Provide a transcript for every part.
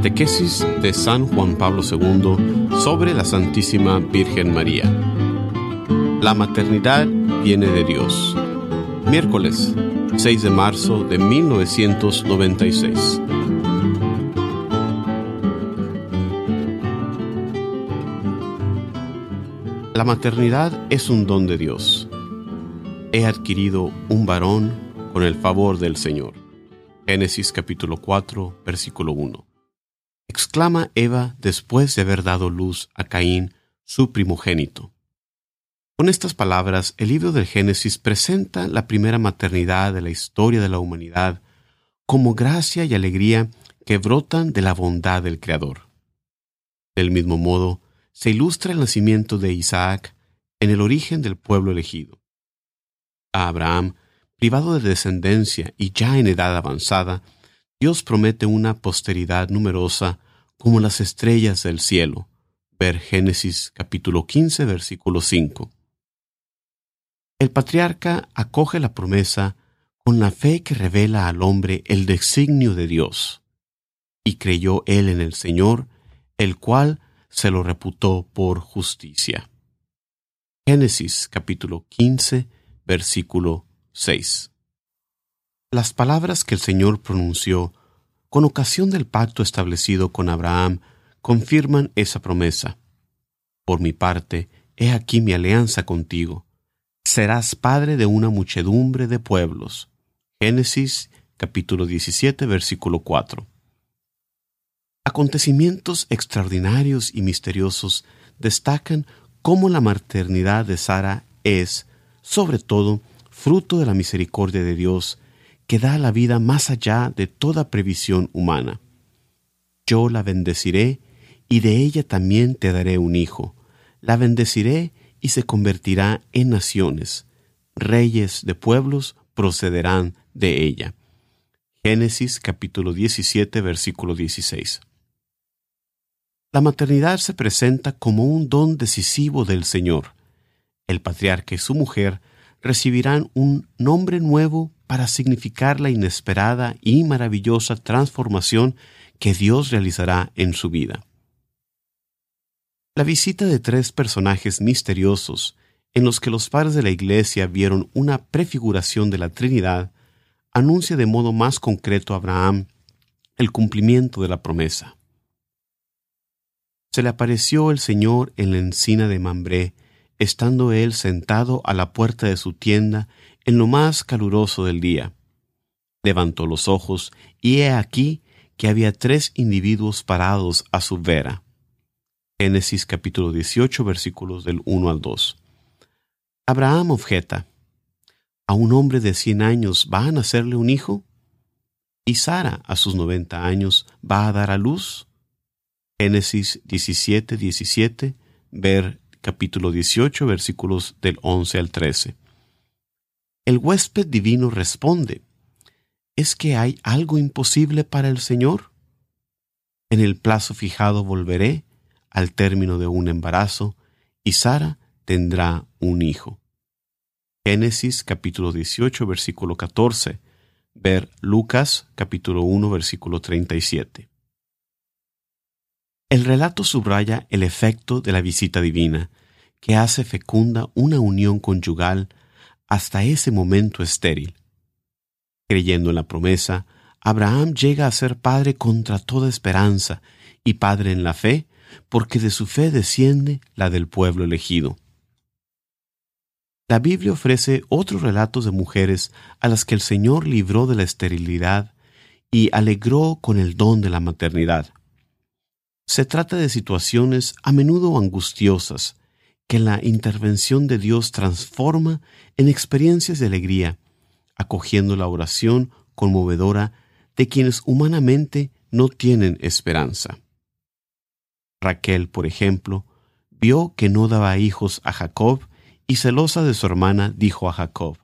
Catequesis de San Juan Pablo II sobre la Santísima Virgen María. La maternidad viene de Dios. Miércoles 6 de marzo de 1996. La maternidad es un don de Dios. He adquirido un varón con el favor del Señor. Génesis capítulo 4, versículo 1 exclama Eva después de haber dado luz a Caín, su primogénito. Con estas palabras, el libro del Génesis presenta la primera maternidad de la historia de la humanidad como gracia y alegría que brotan de la bondad del Creador. Del mismo modo, se ilustra el nacimiento de Isaac en el origen del pueblo elegido. A Abraham, privado de descendencia y ya en edad avanzada, Dios promete una posteridad numerosa como las estrellas del cielo. Ver Génesis capítulo 15, versículo 5. El patriarca acoge la promesa con la fe que revela al hombre el designio de Dios. Y creyó él en el Señor, el cual se lo reputó por justicia. Génesis capítulo 15, versículo 6. Las palabras que el Señor pronunció con ocasión del pacto establecido con Abraham confirman esa promesa. Por mi parte, he aquí mi alianza contigo. Serás padre de una muchedumbre de pueblos. Génesis capítulo 17 versículo 4. Acontecimientos extraordinarios y misteriosos destacan cómo la maternidad de Sara es, sobre todo, fruto de la misericordia de Dios que da la vida más allá de toda previsión humana. Yo la bendeciré, y de ella también te daré un hijo. La bendeciré y se convertirá en naciones. Reyes de pueblos procederán de ella. Génesis capítulo 17 versículo 16. La maternidad se presenta como un don decisivo del Señor. El patriarca y su mujer recibirán un nombre nuevo para significar la inesperada y maravillosa transformación que Dios realizará en su vida. La visita de tres personajes misteriosos, en los que los padres de la Iglesia vieron una prefiguración de la Trinidad, anuncia de modo más concreto a Abraham el cumplimiento de la promesa. Se le apareció el Señor en la encina de Mambré, estando él sentado a la puerta de su tienda en lo más caluroso del día. Levantó los ojos y he aquí que había tres individuos parados a su vera. Génesis capítulo 18 versículos del 1 al 2. Abraham objeta, ¿a un hombre de cien años va a nacerle un hijo? ¿Y Sara a sus noventa años va a dar a luz? Génesis 17, 17, ver capítulo 18 versículos del 11 al 13. El huésped divino responde, ¿es que hay algo imposible para el Señor? En el plazo fijado volveré al término de un embarazo y Sara tendrá un hijo. Génesis capítulo 18 versículo 14. Ver Lucas capítulo 1 versículo 37. El relato subraya el efecto de la visita divina, que hace fecunda una unión conyugal hasta ese momento estéril. Creyendo en la promesa, Abraham llega a ser padre contra toda esperanza y padre en la fe, porque de su fe desciende la del pueblo elegido. La Biblia ofrece otros relatos de mujeres a las que el Señor libró de la esterilidad y alegró con el don de la maternidad. Se trata de situaciones a menudo angustiosas, que la intervención de Dios transforma en experiencias de alegría, acogiendo la oración conmovedora de quienes humanamente no tienen esperanza. Raquel, por ejemplo, vio que no daba hijos a Jacob y celosa de su hermana dijo a Jacob,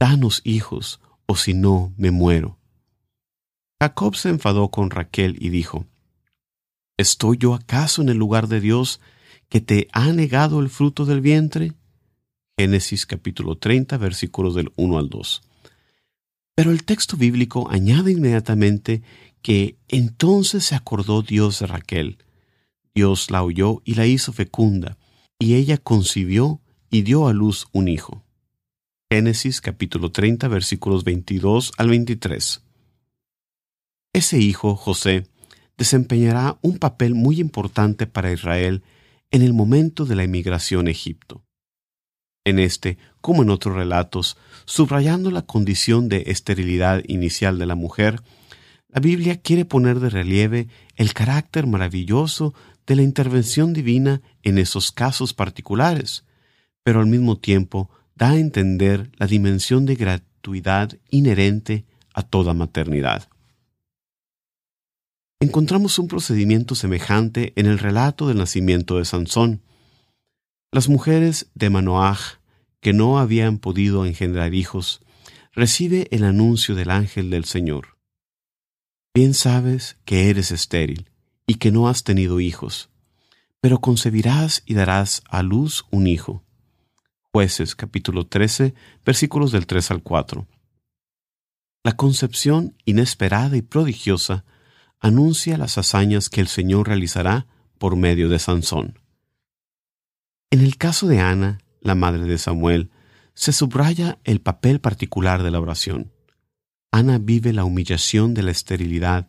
Danos hijos, o si no, me muero. Jacob se enfadó con Raquel y dijo, ¿Estoy yo acaso en el lugar de Dios que te ha negado el fruto del vientre? Génesis capítulo 30 versículos del 1 al 2. Pero el texto bíblico añade inmediatamente que entonces se acordó Dios de Raquel. Dios la oyó y la hizo fecunda, y ella concibió y dio a luz un hijo. Génesis capítulo 30 versículos 22 al 23. Ese hijo, José, desempeñará un papel muy importante para Israel en el momento de la emigración a Egipto. En este, como en otros relatos, subrayando la condición de esterilidad inicial de la mujer, la Biblia quiere poner de relieve el carácter maravilloso de la intervención divina en esos casos particulares, pero al mismo tiempo da a entender la dimensión de gratuidad inherente a toda maternidad. Encontramos un procedimiento semejante en el relato del nacimiento de Sansón. Las mujeres de Manoaj, que no habían podido engendrar hijos, recibe el anuncio del ángel del Señor. Bien sabes que eres estéril y que no has tenido hijos, pero concebirás y darás a luz un hijo. Jueces capítulo 13 versículos del 3 al 4. La concepción inesperada y prodigiosa anuncia las hazañas que el Señor realizará por medio de Sansón. En el caso de Ana, la madre de Samuel, se subraya el papel particular de la oración. Ana vive la humillación de la esterilidad,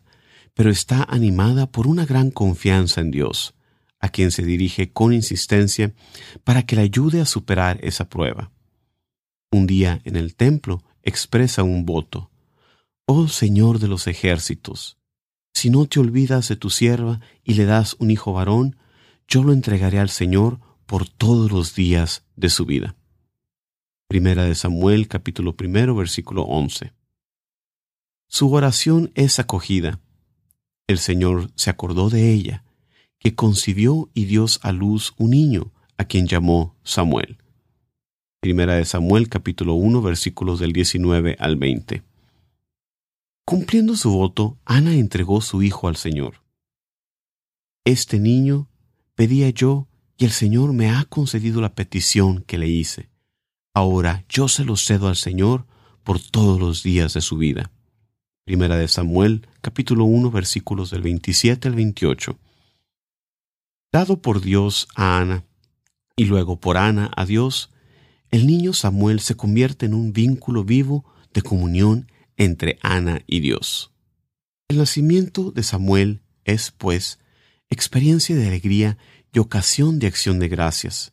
pero está animada por una gran confianza en Dios, a quien se dirige con insistencia para que le ayude a superar esa prueba. Un día en el templo expresa un voto. Oh Señor de los ejércitos, si no te olvidas de tu sierva y le das un hijo varón, yo lo entregaré al Señor por todos los días de su vida. Primera de Samuel capítulo primero versículo once. Su oración es acogida. El Señor se acordó de ella, que concibió y dio a luz un niño, a quien llamó Samuel. Primera de Samuel capítulo 1 versículos del 19 al 20. Cumpliendo su voto, Ana entregó su hijo al Señor. Este niño pedía yo y el Señor me ha concedido la petición que le hice. Ahora yo se lo cedo al Señor por todos los días de su vida. Primera de Samuel, capítulo 1, versículos del 27 al 28. Dado por Dios a Ana y luego por Ana a Dios, el niño Samuel se convierte en un vínculo vivo de comunión entre Ana y Dios. El nacimiento de Samuel es, pues, experiencia de alegría y ocasión de acción de gracias.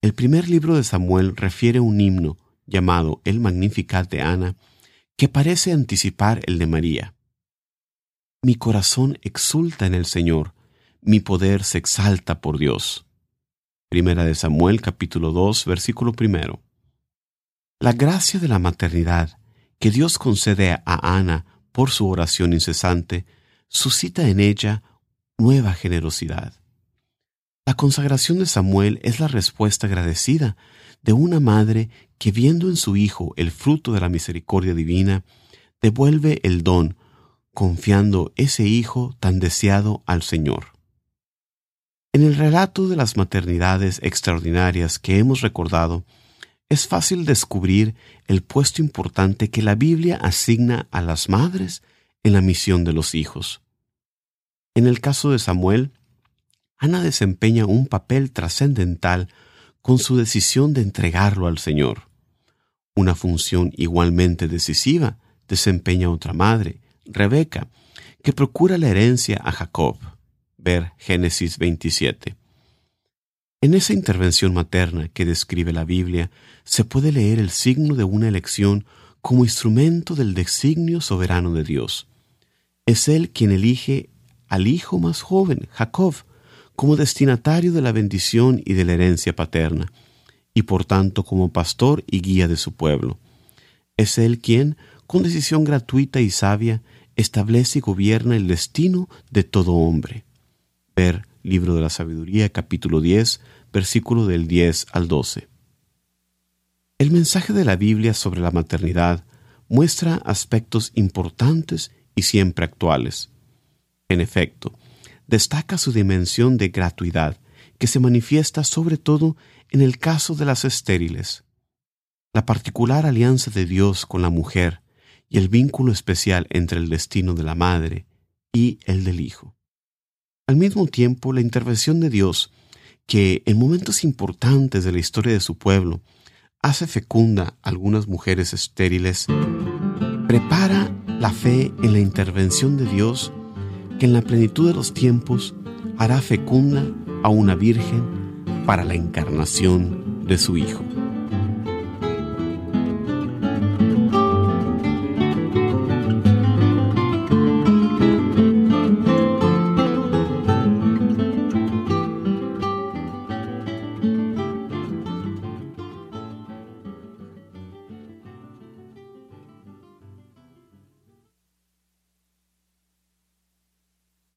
El primer libro de Samuel refiere un himno llamado el Magnificat de Ana, que parece anticipar el de María. Mi corazón exulta en el Señor, mi poder se exalta por Dios. Primera de Samuel capítulo 2 versículo primero. La gracia de la maternidad que Dios concede a Ana por su oración incesante suscita en ella nueva generosidad. La consagración de Samuel es la respuesta agradecida de una madre que viendo en su hijo el fruto de la misericordia divina, devuelve el don, confiando ese hijo tan deseado al Señor. En el relato de las maternidades extraordinarias que hemos recordado, es fácil descubrir el puesto importante que la Biblia asigna a las madres en la misión de los hijos. En el caso de Samuel, Ana desempeña un papel trascendental con su decisión de entregarlo al Señor. Una función igualmente decisiva desempeña otra madre, Rebeca, que procura la herencia a Jacob. Ver Génesis 27. En esa intervención materna que describe la Biblia, se puede leer el signo de una elección como instrumento del designio soberano de Dios. Es Él quien elige al hijo más joven, Jacob, como destinatario de la bendición y de la herencia paterna, y por tanto como pastor y guía de su pueblo. Es Él quien, con decisión gratuita y sabia, establece y gobierna el destino de todo hombre. Ver Libro de la Sabiduría, capítulo 10, versículo del 10 al 12. El mensaje de la Biblia sobre la maternidad muestra aspectos importantes y siempre actuales. En efecto, destaca su dimensión de gratuidad, que se manifiesta sobre todo en el caso de las estériles. La particular alianza de Dios con la mujer y el vínculo especial entre el destino de la madre y el del hijo. Al mismo tiempo, la intervención de Dios, que en momentos importantes de la historia de su pueblo hace fecunda a algunas mujeres estériles, prepara la fe en la intervención de Dios que en la plenitud de los tiempos hará fecunda a una virgen para la encarnación de su Hijo.